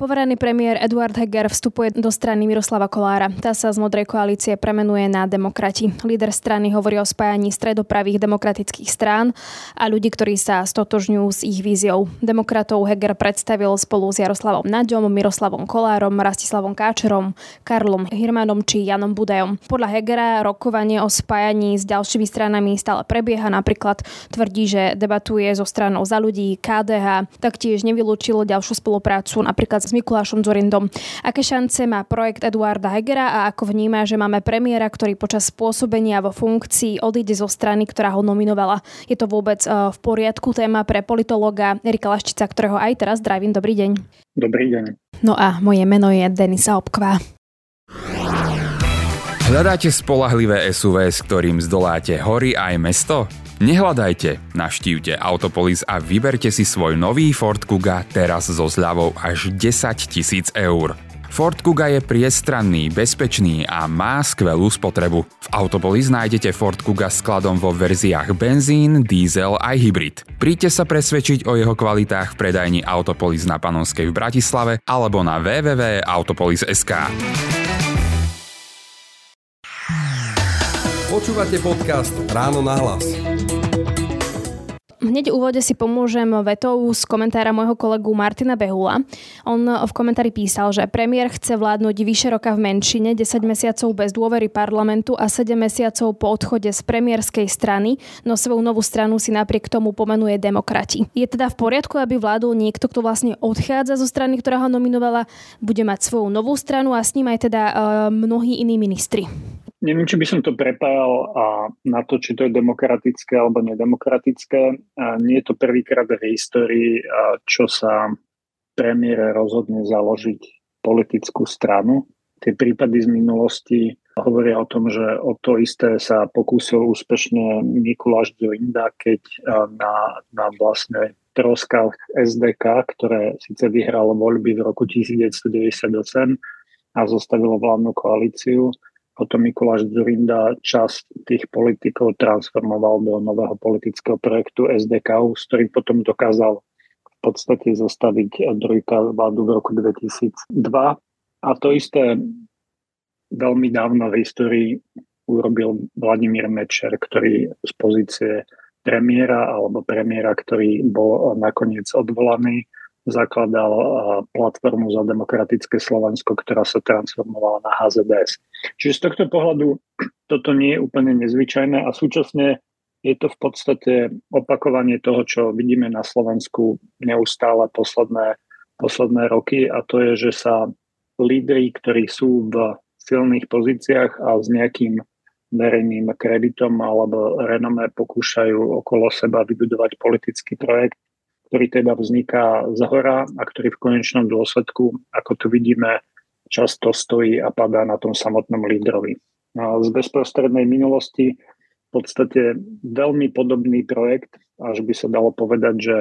Poverený premiér Eduard Heger vstupuje do strany Miroslava Kolára. Tá sa z modrej koalície premenuje na demokrati. Líder strany hovorí o spájaní stredopravých demokratických strán a ľudí, ktorí sa stotožňujú s ich víziou. Demokratov Heger predstavil spolu s Jaroslavom Naďom, Miroslavom Kolárom, Rastislavom Káčerom, Karlom Hirmanom či Janom Budajom. Podľa Hegera rokovanie o spájaní s ďalšími stranami stále prebieha. Napríklad tvrdí, že debatuje so stranou za ľudí, KDH, taktiež nevylúčilo ďalšiu spoluprácu napríklad Mikulášom Zorindom. Aké šance má projekt Eduarda Hegera a ako vníma, že máme premiéra, ktorý počas pôsobenia vo funkcii odíde zo strany, ktorá ho nominovala. Je to vôbec e, v poriadku téma pre politologa Erika Laščica, ktorého aj teraz zdravím. Dobrý deň. Dobrý deň. No a moje meno je Denisa Obkvá. Hľadáte spolahlivé SUV, s ktorým zdoláte hory aj mesto? Nehľadajte, navštívte Autopolis a vyberte si svoj nový Ford Kuga teraz so zľavou až 10 tisíc eur. Ford Kuga je priestranný, bezpečný a má skvelú spotrebu. V Autopolis nájdete Ford Kuga skladom vo verziách benzín, diesel aj hybrid. Príďte sa presvedčiť o jeho kvalitách v predajni Autopolis na Panonskej v Bratislave alebo na www.autopolis.sk. Počúvate podcast Ráno na hlas. Hneď úvode si pomôžem vetou z komentára môjho kolegu Martina Behula. On v komentári písal, že premiér chce vládnuť vyše roka v menšine, 10 mesiacov bez dôvery parlamentu a 7 mesiacov po odchode z premiérskej strany, no svoju novú stranu si napriek tomu pomenuje demokrati. Je teda v poriadku, aby vládol niekto, kto vlastne odchádza zo strany, ktorá ho nominovala, bude mať svoju novú stranu a s ním aj teda uh, mnohí iní ministri neviem, či by som to prepájal a na to, či to je demokratické alebo nedemokratické. A nie je to prvýkrát v histórii, čo sa premiére rozhodne založiť politickú stranu. Tie prípady z minulosti hovoria o tom, že o to isté sa pokúsil úspešne Mikuláš Dzurinda, keď na, na vlastne troskách SDK, ktoré síce vyhralo voľby v roku 1998 a zostavilo vládnu koalíciu, potom Mikuláš Zurinda časť tých politikov transformoval do nového politického projektu SDK, s ktorým potom dokázal v podstate zostaviť trojka vládu v roku 2002. A to isté veľmi dávno v histórii urobil Vladimír Mečer, ktorý z pozície premiéra alebo premiéra, ktorý bol nakoniec odvolaný, zakladal platformu za demokratické Slovensko, ktorá sa transformovala na HZDS. Čiže z tohto pohľadu toto nie je úplne nezvyčajné a súčasne je to v podstate opakovanie toho, čo vidíme na Slovensku neustále posledné, posledné roky a to je, že sa lídry, ktorí sú v silných pozíciách a s nejakým verejným kreditom alebo renomé pokúšajú okolo seba vybudovať politický projekt, ktorý teda vzniká z hora a ktorý v konečnom dôsledku, ako tu vidíme, často stojí a padá na tom samotnom lídrovi. Z bezprostrednej minulosti v podstate veľmi podobný projekt, až by sa dalo povedať, že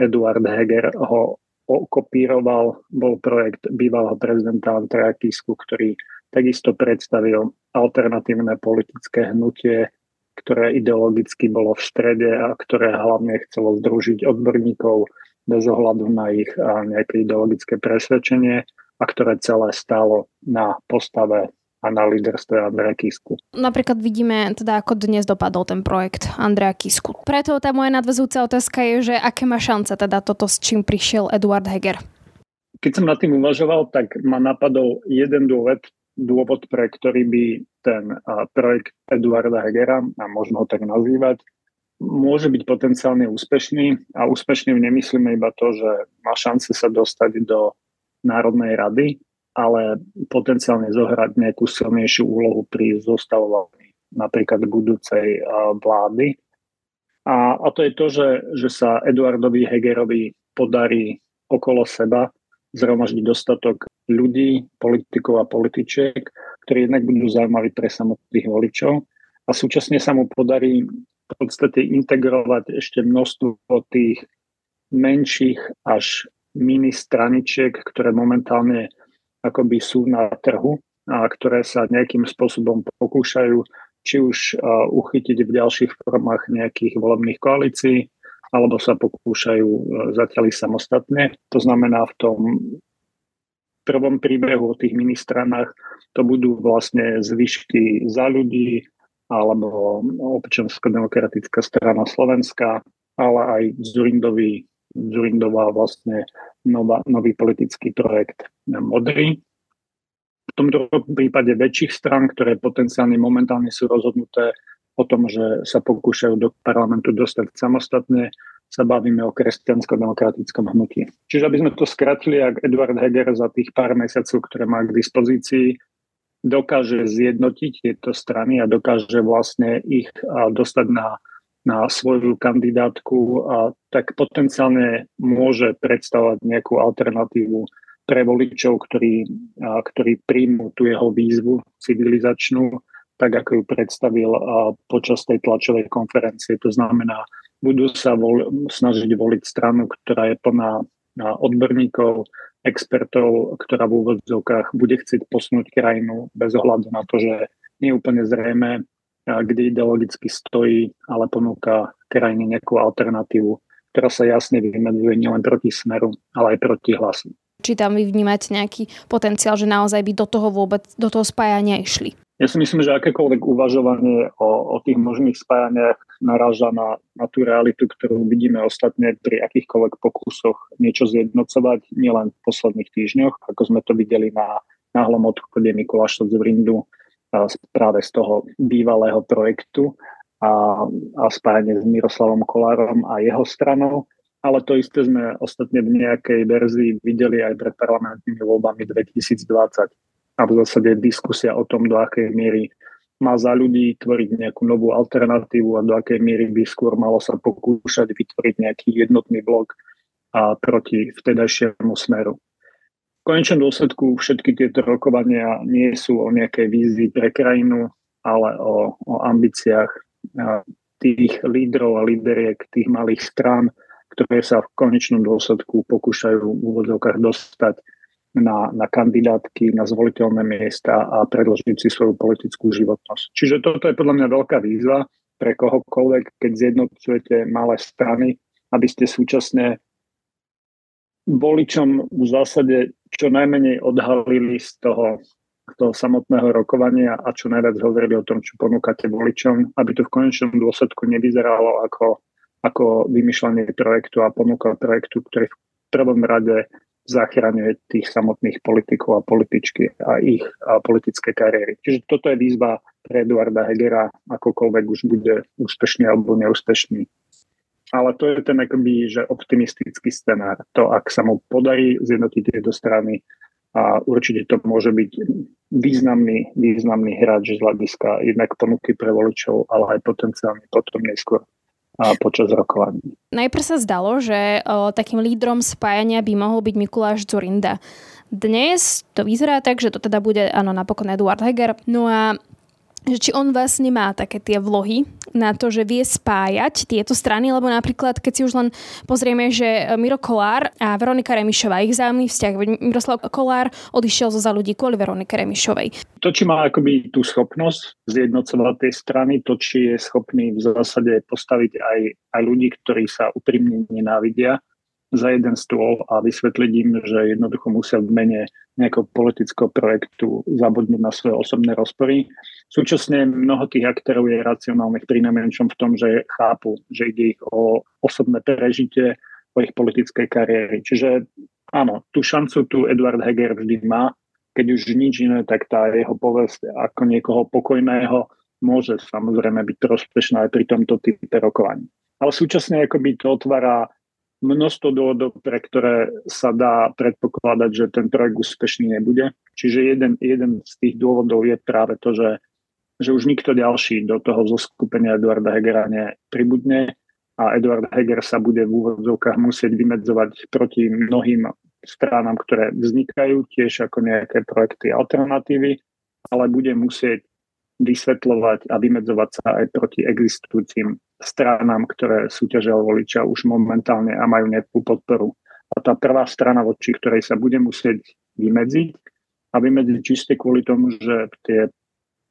Eduard Heger ho okopíroval, bol projekt bývalého prezidenta Andreja Kisku, ktorý takisto predstavil alternatívne politické hnutie ktoré ideologicky bolo v strede a ktoré hlavne chcelo združiť odborníkov bez ohľadu na ich nejaké ideologické presvedčenie a ktoré celé stálo na postave a na líderstve Andreja Kisku. Napríklad vidíme teda, ako dnes dopadol ten projekt Andreja Kisku. Preto tá moja nadvezujúca otázka je, že aké má šance teda toto, s čím prišiel Eduard Heger? Keď som nad tým uvažoval, tak ma napadol jeden dôvod, dôvod, pre ktorý by ten projekt Eduarda Hegera, a možno ho tak nazývať, môže byť potenciálne úspešný a úspešným nemyslíme iba to, že má šance sa dostať do Národnej rady, ale potenciálne zohrať nejakú silnejšiu úlohu pri zostavovaní napríklad budúcej vlády. A, a to je to, že, že sa Eduardovi Hegerovi podarí okolo seba zhromaždiť dostatok ľudí, politikov a političiek, ktorí jednak budú zaujímaví pre samotných voličov. A súčasne sa mu podarí v podstate integrovať ešte množstvo tých menších až mini straničiek, ktoré momentálne akoby sú na trhu a ktoré sa nejakým spôsobom pokúšajú či už uchytiť v ďalších formách nejakých volebných koalícií, alebo sa pokúšajú zatiaľ samostatne. To znamená v tom prvom príbehu o tých ministranách to budú vlastne zvyšky za ľudí alebo občiansko-demokratická strana Slovenska, ale aj Zurindový, Zurindová vlastne nová, nový politický projekt Modrý tomto prípade väčších stran, ktoré potenciálne momentálne sú rozhodnuté o tom, že sa pokúšajú do parlamentu dostať samostatne, sa bavíme o kresťansko-demokratickom hnutí. Čiže aby sme to skratili, ak Eduard Heger za tých pár mesiacov, ktoré má k dispozícii, dokáže zjednotiť tieto strany a dokáže vlastne ich dostať na, na svoju kandidátku, a tak potenciálne môže predstavovať nejakú alternatívu pre voličov, ktorí, ktorí príjmú tú jeho výzvu civilizačnú, tak ako ju predstavil počas tej tlačovej konferencie. To znamená, budú sa vol, snažiť voliť stranu, ktorá je plná odborníkov, expertov, ktorá v úvodzovkách bude chcieť posunúť krajinu bez ohľadu na to, že nie je úplne zrejme, kde ideologicky stojí, ale ponúka krajine nejakú alternatívu, ktorá sa jasne vymedzuje nielen proti smeru, ale aj proti hlasu. Či tam vy vnímate nejaký potenciál, že naozaj by do toho vôbec, do toho spájania išli? Ja si myslím, že akékoľvek uvažovanie o, o tých možných spájaniach naráža na, na tú realitu, ktorú vidíme ostatne pri akýchkoľvek pokusoch niečo zjednocovať, nielen v posledných týždňoch, ako sme to videli na náhlom odchode Mikuláša z Vrindu práve z toho bývalého projektu a, a spájanie s Miroslavom Kolárom a jeho stranou ale to isté sme ostatne v nejakej verzii videli aj pred parlamentnými voľbami 2020. A v zásade diskusia o tom, do akej miery má za ľudí tvoriť nejakú novú alternatívu a do akej miery by skôr malo sa pokúšať vytvoriť nejaký jednotný blok a proti vtedajšiemu smeru. V konečnom dôsledku všetky tieto rokovania nie sú o nejakej vízii pre krajinu, ale o, o ambíciách tých lídrov a líderiek tých malých strán, ktoré sa v konečnom dôsledku pokúšajú v úvodzovkách dostať na, na kandidátky, na zvoliteľné miesta a predložiť si svoju politickú životnosť. Čiže toto je podľa mňa veľká výzva pre kohokoľvek, keď zjednocujete malé strany, aby ste súčasne voličom v zásade čo najmenej odhalili z toho, toho samotného rokovania a čo najviac hovorili o tom, čo ponúkate voličom, aby to v konečnom dôsledku nevyzeralo ako ako vymýšľanie projektu a ponuka projektu, ktorý v prvom rade zachraňuje tých samotných politikov a političky a ich a politické kariéry. Čiže toto je výzva pre Eduarda Hegera, akokoľvek už bude úspešný alebo neúspešný. Ale to je ten akoby, že optimistický scenár. To, ak sa mu podarí zjednotiť tieto strany, a určite to môže byť významný, významný hráč z hľadiska jednak ponuky pre voličov, ale aj potenciálne potom neskôr počas rokovaní. Najprv sa zdalo, že takým lídrom spájania by mohol byť Mikuláš Zurinda. Dnes to vyzerá tak, že to teda bude, áno, napokon Eduard Heger. No a že či on vlastne má také tie vlohy na to, že vie spájať tieto strany, lebo napríklad, keď si už len pozrieme, že Miro Kolár a Veronika Remišová, ich zájomný vzťah, Miroslav Kolár odišiel zo za ľudí kvôli Veronike Remišovej. To, či má akoby tú schopnosť zjednocovať tie strany, to, či je schopný v zásade postaviť aj, aj ľudí, ktorí sa úprimne nenávidia, za jeden stôl a vysvetliť im, že jednoducho musia v mene nejakého politického projektu zabudnúť na svoje osobné rozpory. Súčasne mnoho tých aktérov je racionálnych pri najmenšom v tom, že chápu, že ide ich o osobné prežitie, o ich politickej kariéry. Čiže áno, tú šancu tu Eduard Heger vždy má, keď už nič iné, tak tá jeho povesť ako niekoho pokojného môže samozrejme byť prospešná aj pri tomto type rokovaní. Ale súčasne akoby to otvára množstvo dôvodov, pre ktoré sa dá predpokladať, že ten projekt úspešný nebude. Čiže jeden, jeden z tých dôvodov je práve to, že, že už nikto ďalší do toho zoskupenia Eduarda Hegera nepribudne a Eduard Heger sa bude v úvodzovkách musieť vymedzovať proti mnohým stránam, ktoré vznikajú tiež ako nejaké projekty alternatívy, ale bude musieť vysvetľovať a vymedzovať sa aj proti existujúcim stranám, ktoré súťažia voliča už momentálne a majú nejakú podporu. A tá prvá strana, voči ktorej sa bude musieť vymedziť a vymedziť čiste kvôli tomu, že tie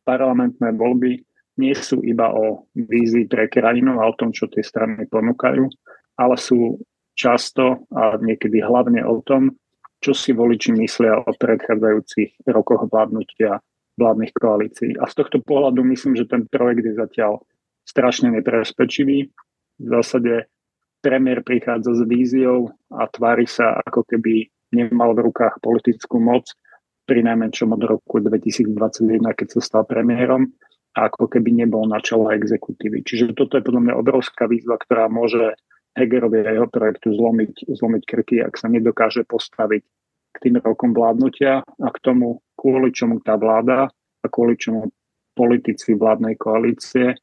parlamentné voľby nie sú iba o vízii pre krajinu a o tom, čo tie strany ponúkajú, ale sú často a niekedy hlavne o tom, čo si voliči myslia o predchádzajúcich rokoch vládnutia vládnych koalícií. A z tohto pohľadu myslím, že ten projekt je zatiaľ strašne neprespečivý. V zásade premiér prichádza s víziou a tvári sa, ako keby nemal v rukách politickú moc, pri najmenšom od roku 2021, keď sa stal premiérom a ako keby nebol na čele exekutívy. Čiže toto je podľa mňa obrovská výzva, ktorá môže Hegerovi a jeho projektu zlomiť, zlomiť krky, ak sa nedokáže postaviť k tým rokom vládnutia a k tomu, kvôli čomu tá vláda a kvôli čomu politici vládnej koalície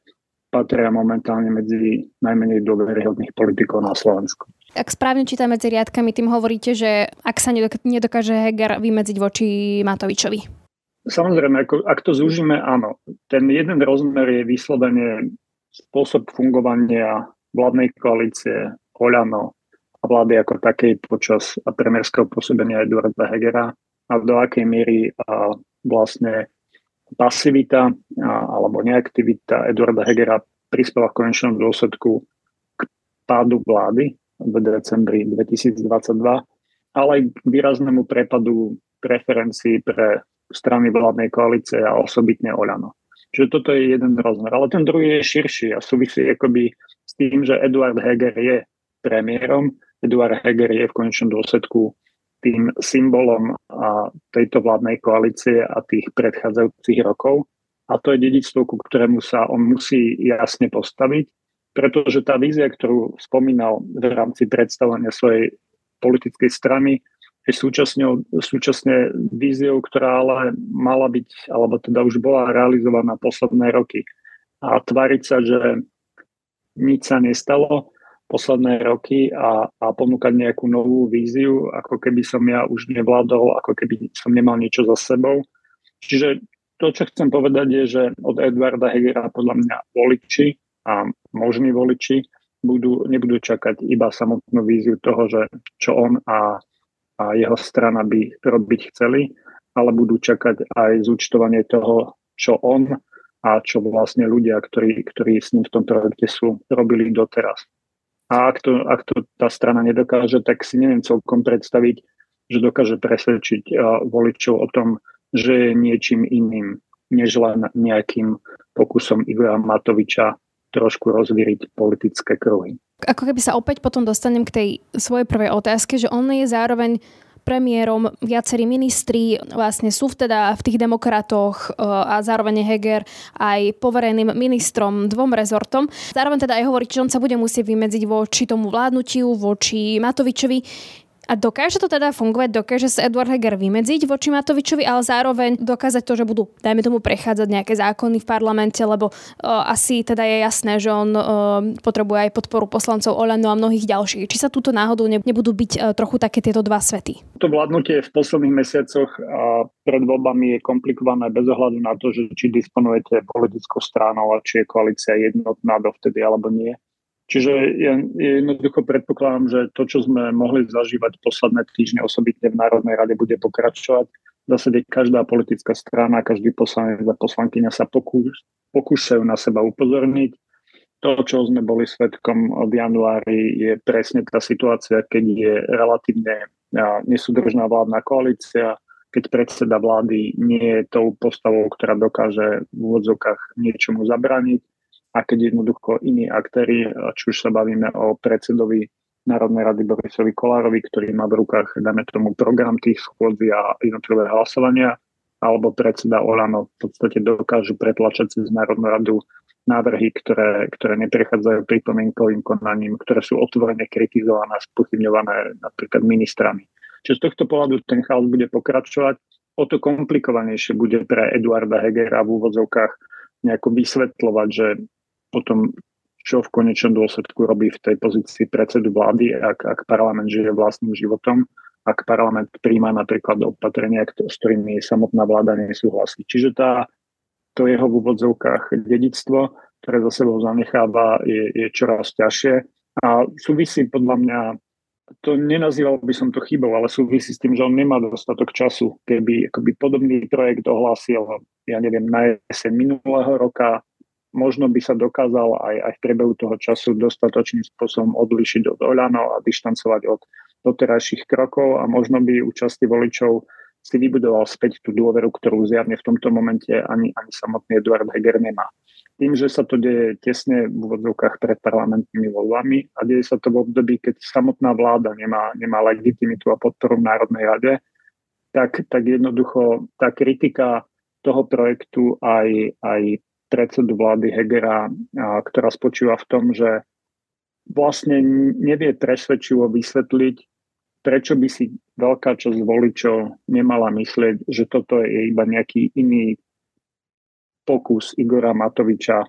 patria momentálne medzi najmenej dôveryhodných politikov na Slovensku. Ak správne čítam medzi riadkami, tým hovoríte, že ak sa nedokáže Heger vymedziť voči Matovičovi. Samozrejme, ako, ak to zúžime, áno. Ten jeden rozmer je vyslovene spôsob fungovania vládnej koalície Oľano a vlády ako takej počas premiérského pôsobenia Eduarda Hegera a do akej miery a vlastne pasivita alebo neaktivita Eduarda Hegera prispela v konečnom dôsledku k pádu vlády v decembri 2022, ale aj k výraznému prepadu preferencií pre strany vládnej koalície a osobitne Oľano. Čiže toto je jeden rozmer. Ale ten druhý je širší a súvisí akoby tým, že Eduard Heger je premiérom. Eduard Heger je v konečnom dôsledku tým symbolom tejto vládnej koalície a tých predchádzajúcich rokov. A to je dedictvo, ku ktorému sa on musí jasne postaviť, pretože tá vízia, ktorú spomínal v rámci predstavenia svojej politickej strany, je súčasne, súčasne víziou, ktorá ale mala byť, alebo teda už bola realizovaná posledné roky. A tváriť sa, že nič sa nestalo posledné roky a, a ponúkať nejakú novú víziu, ako keby som ja už nevládol, ako keby som nemal niečo za sebou. Čiže to, čo chcem povedať, je, že od Edvarda Hegera podľa mňa voliči a možní voliči budú, nebudú čakať iba samotnú víziu toho, že čo on a, a jeho strana by robiť chceli, ale budú čakať aj zúčtovanie toho, čo on a čo vlastne ľudia, ktorí, ktorí s ním v tom projekte sú, robili doteraz. A ak to, ak to tá strana nedokáže, tak si neviem celkom predstaviť, že dokáže presvedčiť voličov o tom, že je niečím iným, než len nejakým pokusom Igora Matoviča trošku rozvíriť politické kruhy. Ako keby sa opäť potom dostanem k tej svojej prvej otázke, že on je zároveň premiérom, viacerí ministri vlastne sú teda v tých demokratoch e, a zároveň Heger aj povereným ministrom dvom rezortom. Zároveň teda aj hovorí, že on sa bude musieť vymedziť voči tomu vládnutiu, voči Matovičovi. A dokáže to teda fungovať? Dokáže sa Eduard Heger vymedziť voči Matovičovi, ale zároveň dokázať to, že budú, dajme tomu, prechádzať nejaké zákony v parlamente, lebo uh, asi teda je jasné, že on uh, potrebuje aj podporu poslancov Olano a mnohých ďalších. Či sa túto náhodou ne, nebudú byť uh, trochu také tieto dva svety? To vládnutie v posledných mesiacoch a pred voľbami je komplikované bez ohľadu na to, že či disponujete politickou stranou a či je koalícia jednotná dovtedy alebo nie. Čiže ja jednoducho predpokladám, že to, čo sme mohli zažívať posledné týždne, osobitne v Národnej rade, bude pokračovať. Zásade každá politická strana, každý poslanec a poslankyňa sa pokúš, pokúšajú na seba upozorniť. To, čo sme boli svetkom v januári, je presne tá situácia, keď je relatívne nesúdržná vládna koalícia, keď predseda vlády nie je tou postavou, ktorá dokáže v úvodzokách niečomu zabrániť a keď jednoducho iní aktéry, či už sa bavíme o predsedovi Národnej rady Borisovi Kolárovi, ktorý má v rukách, dáme tomu, program tých schôdzí a jednotlivé hlasovania, alebo predseda Olano v podstate dokážu pretlačať cez Národnú radu návrhy, ktoré, ktoré neprechádzajú pripomienkovým konaním, ktoré sú otvorene kritizované a spochybňované napríklad ministrami. Čiže z tohto pohľadu ten chaos bude pokračovať. O to komplikovanejšie bude pre Eduarda Hegera v úvodzovkách nejako vysvetľovať, že potom čo v konečnom dôsledku robí v tej pozícii predsedu vlády, ak, ak parlament žije vlastným životom, ak parlament príjma napríklad opatrenia, s ktorými samotná vláda nesúhlasí. Čiže tá, to jeho v úvodzovkách dedictvo, ktoré za sebou zanecháva, je, je čoraz ťažšie. A súvisí podľa mňa, to nenazýval by som to chybou, ale súvisí s tým, že on nemá dostatok času. Keby akoby podobný projekt ohlásil, ja neviem, na jeseň minulého roka, možno by sa dokázal aj, aj v priebehu toho času dostatočným spôsobom odlišiť od Oľano a dištancovať od doterajších krokov a možno by u časti voličov si vybudoval späť tú dôveru, ktorú zjavne v tomto momente ani, ani samotný Eduard Heger nemá. Tým, že sa to deje tesne v úvodzovkách pred parlamentnými voľbami a deje sa to v období, keď samotná vláda nemá, nemá legitimitu a podporu v Národnej rade, tak, tak jednoducho tá kritika toho projektu aj, aj predsedu vlády Hegera, ktorá spočíva v tom, že vlastne nevie presvedčivo vysvetliť, prečo by si veľká časť voličov nemala myslieť, že toto je iba nejaký iný pokus Igora Matoviča,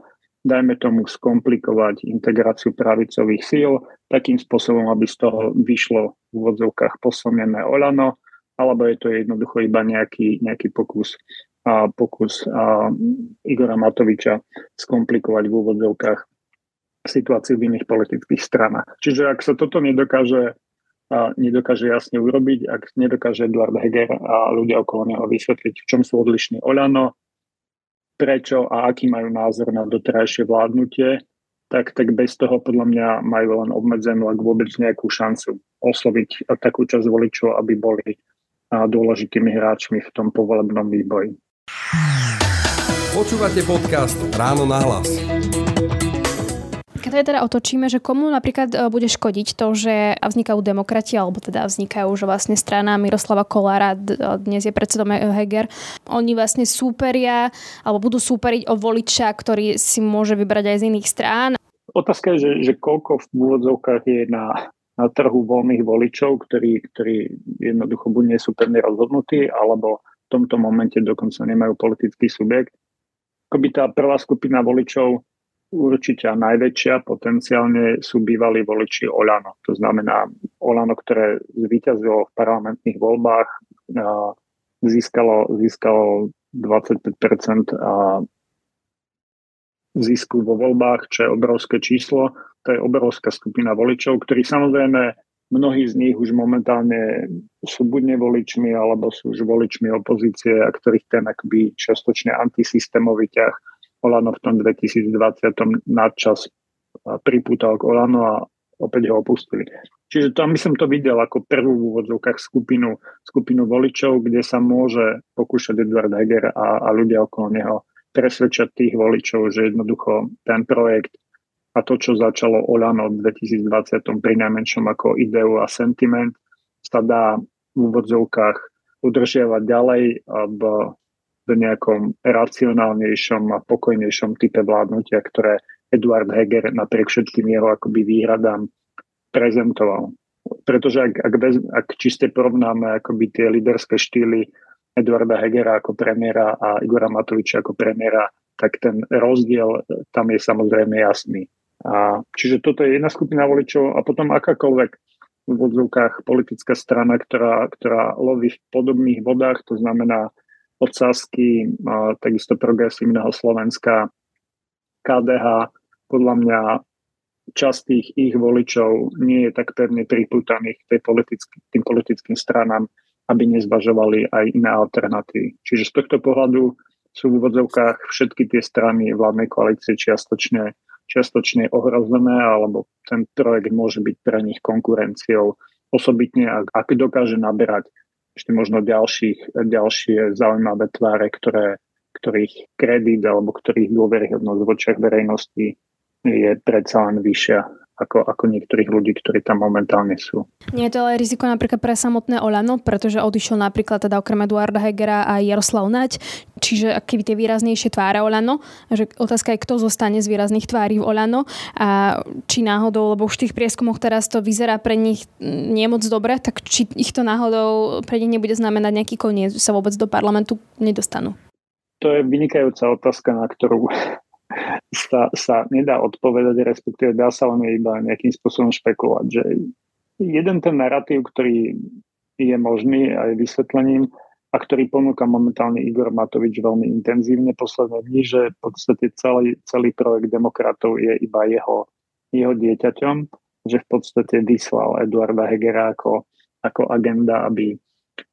dajme tomu skomplikovať integráciu pravicových síl takým spôsobom, aby z toho vyšlo v úvodzovkách posilnené Olano, alebo je to jednoducho iba nejaký, nejaký pokus, a pokus a Igora Matoviča skomplikovať v úvodzovkách situáciu v iných politických stranách. Čiže ak sa toto nedokáže a nedokáže jasne urobiť, ak nedokáže Eduard Heger a ľudia okolo neho vysvetliť, v čom sú odlišní Oľano, prečo a aký majú názor na doterajšie vládnutie, tak, tak bez toho podľa mňa majú len obmedzenú, ak vôbec nejakú šancu osloviť takú časť voličov, aby boli dôležitými hráčmi v tom povolebnom výboji. Počúvate podcast Ráno na hlas. Keď teda otočíme, že komu napríklad e, bude škodiť to, že vznikajú demokrati, alebo teda vznikajú už vlastne strana Miroslava Kolára, dnes je predsedom Heger, oni vlastne súperia, alebo budú súperiť o voliča, ktorý si môže vybrať aj z iných strán. Otázka je, že, že koľko v úvodzovkách je na, na trhu voľných voličov, ktorí, ktorí jednoducho buď nie sú pevne rozhodnutí, alebo tomto momente dokonca nemajú politický subjekt. Akoby tá prvá skupina voličov určite najväčšia potenciálne sú bývalí voliči Olano. To znamená Olano, ktoré zvíťazilo v parlamentných voľbách, získalo, získalo 25% zisku vo voľbách, čo je obrovské číslo. To je obrovská skupina voličov, ktorí samozrejme mnohí z nich už momentálne sú buď nevoličmi, alebo sú už voličmi opozície, a ktorých ten akoby čiastočne antisystémový ťah Olano v tom 2020 nadčas pripútal k Olano a opäť ho opustili. Čiže tam by som to videl ako prvú v úvodzovkách skupinu, skupinu voličov, kde sa môže pokúšať Edward Heger a, a ľudia okolo neho presvedčať tých voličov, že jednoducho ten projekt a to, čo začalo Olano v 2020 pri najmenšom ako ideu a sentiment, sa dá v úvodzovkách udržiavať ďalej v, v nejakom racionálnejšom a pokojnejšom type vládnutia, ktoré Eduard Heger napriek všetkým jeho akoby výhradám prezentoval. Pretože ak, ak, bez, ak čiste porovnáme akoby tie líderské štýly Eduarda Hegera ako premiéra a Igora Matoviča ako premiéra, tak ten rozdiel tam je samozrejme jasný. A, čiže toto je jedna skupina voličov a potom akákoľvek v vodzovkách politická strana, ktorá, ktorá loví v podobných vodách, to znamená od Sasky, takisto progresívneho Slovenska, KDH, podľa mňa časť tých ich voličov nie je tak pevne priputaných tej politicky, tým politickým stranám, aby nezvažovali aj iné alternatívy. Čiže z tohto pohľadu sú v úvodzovkách všetky tie strany vládnej koalície čiastočne čiastočne ohrozené, alebo ten projekt môže byť pre nich konkurenciou osobitne, ak, ak dokáže naberať ešte možno ďalších, ďalšie zaujímavé tváre, ktoré, ktorých kredit alebo ktorých dôveryhodnosť v očiach verejnosti je predsa len vyššia ako, ako niektorých ľudí, ktorí tam momentálne sú. Nie je to ale riziko napríklad pre samotné Olano, pretože odišiel napríklad teda okrem Eduarda Hegera aj Jaroslav Nať, čiže keby tie výraznejšie tváre Olano, že otázka je, kto zostane z výrazných tvári v Olano a či náhodou, lebo už v tých prieskumoch teraz to vyzerá pre nich nie moc dobre, tak či ich to náhodou pre nich nebude znamenať nejaký koniec, sa vôbec do parlamentu nedostanú. To je vynikajúca otázka, na ktorú sa, sa nedá odpovedať, respektíve dá sa len iba nejakým spôsobom špekulovať. Že jeden ten narratív, ktorý je možný aj vysvetlením a ktorý ponúka momentálne Igor Matovič veľmi intenzívne posledné dni, že v podstate celý, celý projekt demokratov je iba jeho, jeho dieťaťom, že v podstate vyslal Eduarda Hegera ako, ako agenda, aby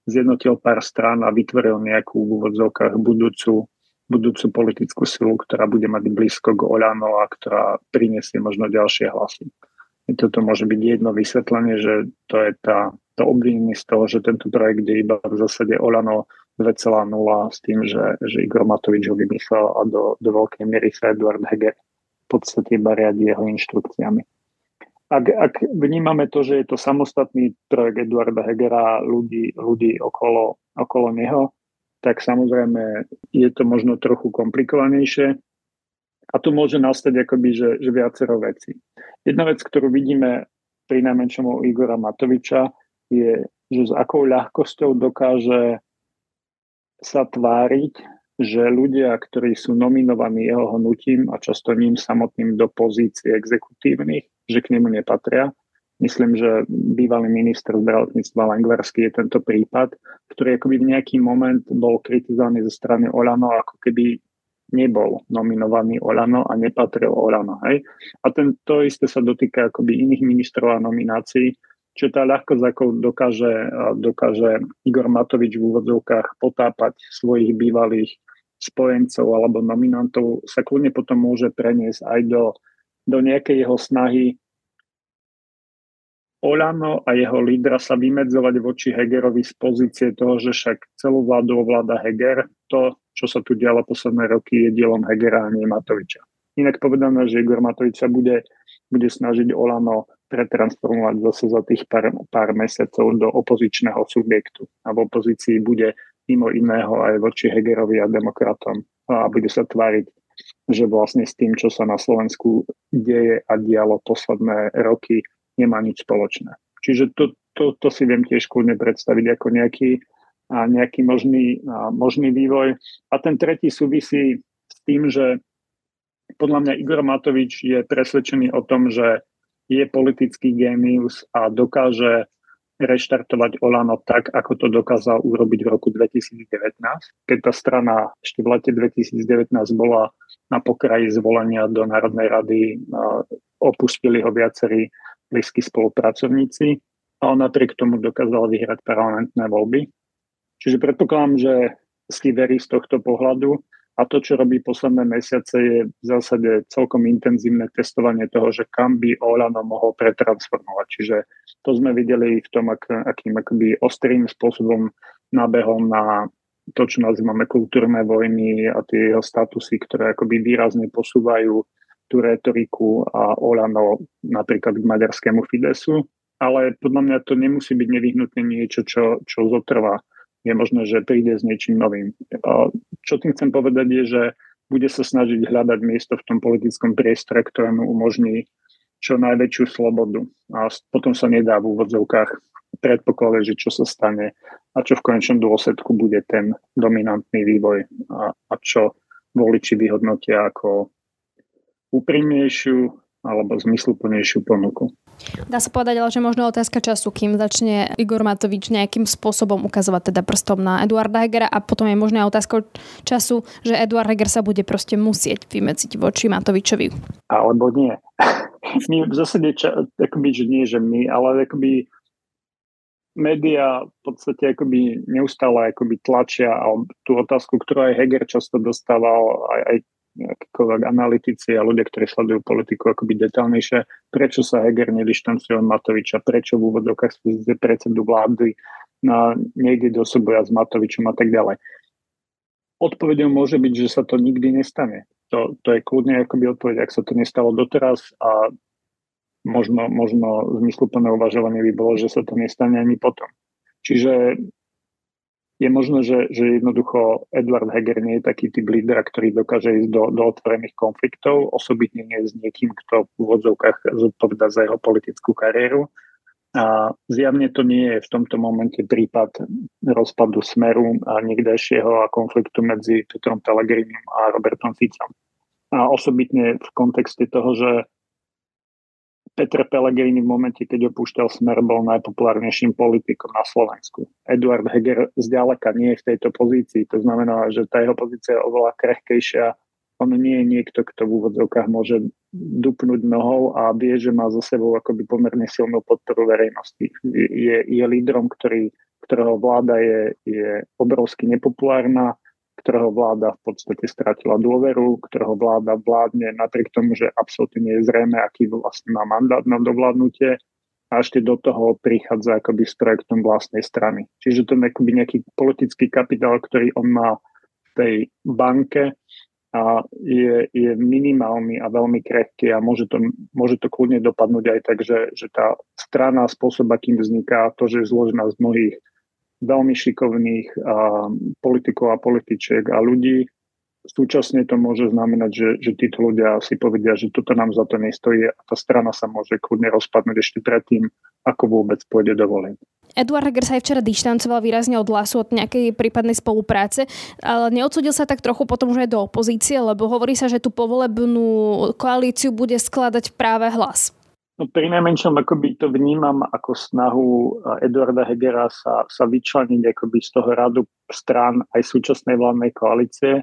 zjednotil pár strán a vytvoril nejakú v úvodzovkách budúcu budúcu politickú silu, ktorá bude mať blízko k Oľano a ktorá prinesie možno ďalšie hlasy. Toto môže byť jedno vysvetlenie, že to je tá, to obvinenie z toho, že tento projekt je iba v zásade Olano 2,0 s tým, že, že Igor Matovič ho vymyslel a do, do veľkej miery sa Eduard Heger v podstate iba riadi jeho inštrukciami. Ak, ak vnímame to, že je to samostatný projekt Eduarda Hegera a ľudí, ľudí okolo, okolo neho, tak samozrejme je to možno trochu komplikovanejšie. A tu môže nastať akoby, že, že viacero veci. Jedna vec, ktorú vidíme pri najmenšom Igora Matoviča, je, že s akou ľahkosťou dokáže sa tváriť, že ľudia, ktorí sú nominovaní jeho hnutím a často ním samotným do pozícií exekutívnych, že k nemu nepatria. Myslím, že bývalý minister zdravotníctva Langvarský je tento prípad, ktorý akoby v nejaký moment bol kritizovaný zo strany Olano, ako keby nebol nominovaný Olano a nepatril Olano. Hej? A ten, to isté sa dotýka akoby iných ministrov a nominácií, čo tá ľahkosť, ako dokáže, dokáže Igor Matovič v úvodzovkách potápať svojich bývalých spojencov alebo nominantov, sa kľudne potom môže preniesť aj do, do nejakej jeho snahy Olano a jeho lídra sa vymedzovať voči Hegerovi z pozície toho, že však celú vládu ovláda Heger. To, čo sa tu dialo posledné roky, je dielom Hegera a nie Matoviča. Inak povedané, že Igor Matovič sa bude, bude snažiť Olano pretransformovať zase za tých pár, pár mesiacov do opozičného subjektu. A v opozícii bude mimo iného aj voči Hegerovi a demokratom a bude sa tváriť, že vlastne s tým, čo sa na Slovensku deje a dialo posledné roky, nemá nič spoločné. Čiže to, to, to si viem tiež kľudne predstaviť ako nejaký, a nejaký možný, a možný vývoj. A ten tretí súvisí s tým, že podľa mňa Igor Matovič je presvedčený o tom, že je politický génius a dokáže reštartovať Olano tak, ako to dokázal urobiť v roku 2019, keď tá strana ešte v lete 2019 bola na pokraji zvolenia do Národnej rady, opustili ho viacerí blízki spolupracovníci a on napriek tomu dokázal vyhrať parlamentné voľby. Čiže predpokladám, že si verí z tohto pohľadu a to, čo robí posledné mesiace, je v zásade celkom intenzívne testovanie toho, že kam by Olano mohol pretransformovať. Čiže to sme videli v tom, ak, akým akoby ostrým spôsobom nabehol na to, čo nazývame kultúrne vojny a tie jeho statusy, ktoré akoby výrazne posúvajú tú retoriku a Olano napríklad k maďarskému Fidesu, ale podľa mňa to nemusí byť nevyhnutne niečo, čo, čo zotrvá. Je možné, že príde s niečím novým. Čo tým chcem povedať je, že bude sa snažiť hľadať miesto v tom politickom priestore, ktoré mu umožní čo najväčšiu slobodu. A potom sa nedá v úvodzovkách predpokladať, že čo sa stane a čo v konečnom dôsledku bude ten dominantný vývoj a, a čo voliči vyhodnotia ako úprimnejšiu alebo zmysluplnejšiu ponuku. Dá sa povedať, ale že možno otázka času, kým začne Igor Matovič nejakým spôsobom ukazovať teda prstom na Eduarda Hegera a potom je možná otázka času, že Eduard Heger sa bude proste musieť vymedziť voči Matovičovi. Alebo nie. My v zásade, ča, akoby, že nie, že my, ale akoby média v podstate akoby neustále akoby tlačia tú otázku, ktorú aj Heger často dostával, aj, aj akýkoľvek analytici a ľudia, ktorí sledujú politiku akoby detaľnejšie, prečo sa Heger nedištancuje od Matoviča, prečo v úvodokách z predsedu vlády na, nejde do súboja s Matovičom a tak ďalej. Odpovedou môže byť, že sa to nikdy nestane. To, to je kľudne akoby odpoveď, ak sa to nestalo doteraz a možno, možno zmysluplné uvažovanie by bolo, že sa to nestane ani potom. Čiže je možné, že, že jednoducho Edward Heger nie je taký typ lídra, ktorý dokáže ísť do, do otvorených konfliktov, osobitne nie s niekým, kto v úvodzovkách zodpoveda za jeho politickú kariéru. A zjavne to nie je v tomto momente prípad rozpadu Smeru a niekdejšieho a konfliktu medzi Petrom Pellegrinim a Robertom Ficom. A osobitne v kontexte toho, že Petr Pellegrini v momente, keď opúšťal smer, bol najpopulárnejším politikom na Slovensku. Eduard Heger zďaleka nie je v tejto pozícii. To znamená, že tá jeho pozícia je oveľa krehkejšia. On nie je niekto, kto v úvodzovkách môže dupnúť nohou a vie, že má za sebou akoby pomerne silnú podporu verejnosti. Je, je lídrom, ktorý, ktorého vláda je, je obrovsky nepopulárna, ktorého vláda v podstate stratila dôveru, ktorého vláda vládne napriek tomu, že absolútne nie je zrejme, aký vlastne má mandát na dovládnutie a ešte do toho prichádza akoby s projektom vlastnej strany. Čiže to je akoby nejaký politický kapitál, ktorý on má v tej banke a je, je minimálny a veľmi krehký a môže to, môže to kľudne dopadnúť aj tak, že, že tá strana, spôsob, akým vzniká, to, že je zložená z mnohých veľmi šikovných a, politikov a političiek a ľudí, súčasne to môže znamenať, že, že títo ľudia si povedia, že toto nám za to nestojí a tá strana sa môže kľudne rozpadnúť ešte predtým, ako vôbec pôjde do voleb. Eduard Heger sa aj včera dištancoval výrazne od hlasu, od nejakej prípadnej spolupráce, ale neodsudil sa tak trochu potom už aj do opozície, lebo hovorí sa, že tú povolebnú koalíciu bude skladať práve hlas. No pri najmenšom akoby to vnímam ako snahu Eduarda Hegera sa, sa vyčleniť akoby z toho radu strán aj súčasnej vládnej koalície,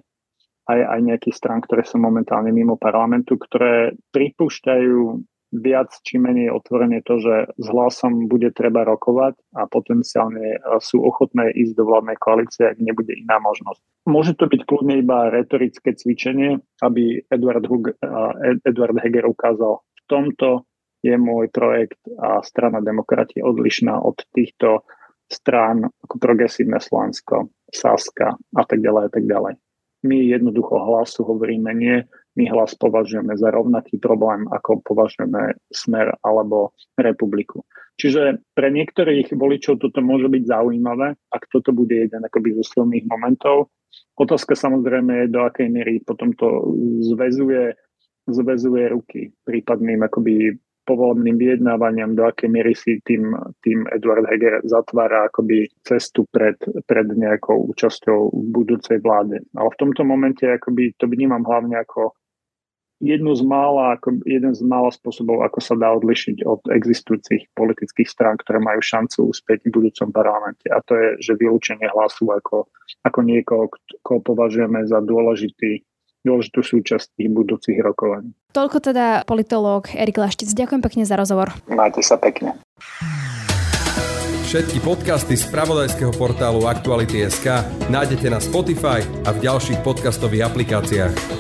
aj, aj nejakých strán, ktoré sú momentálne mimo parlamentu, ktoré pripúšťajú viac či menej otvorene to, že s hlasom bude treba rokovať a potenciálne e, sú ochotné ísť do vládnej koalície, ak nebude iná možnosť. Môže to byť kľudne iba retorické cvičenie, aby Eduard, Hug, Eduard Heger ukázal, v tomto je môj projekt a strana demokrati odlišná od týchto strán ako progresívne Slovensko, Saska a tak ďalej a tak ďalej. My jednoducho hlasu hovoríme nie, my hlas považujeme za rovnaký problém, ako považujeme smer alebo republiku. Čiže pre niektorých voličov toto môže byť zaujímavé, ak toto bude jeden akoby zo silných momentov. Otázka samozrejme je, do akej miery potom to zväzuje, zväzuje ruky prípadným akoby povolebným vyjednávaniam, do akej miery si tým, tým Eduard Heger zatvára akoby cestu pred, pred nejakou účasťou v budúcej vláde. Ale v tomto momente akoby to vnímam hlavne ako jednu z mála, ako jeden z mála spôsobov, ako sa dá odlišiť od existujúcich politických strán, ktoré majú šancu uspieť v budúcom parlamente. A to je, že vylúčenie hlasu ako, ako niekoho, koho považujeme za dôležitý dôležitú súčasť tých budúcich rokovaní. Toľko teda politológ Erik Laštic. Ďakujem pekne za rozhovor. Majte sa pekne. Všetky podcasty z pravodajského portálu Aktuality.sk nájdete na Spotify a v ďalších podcastových aplikáciách.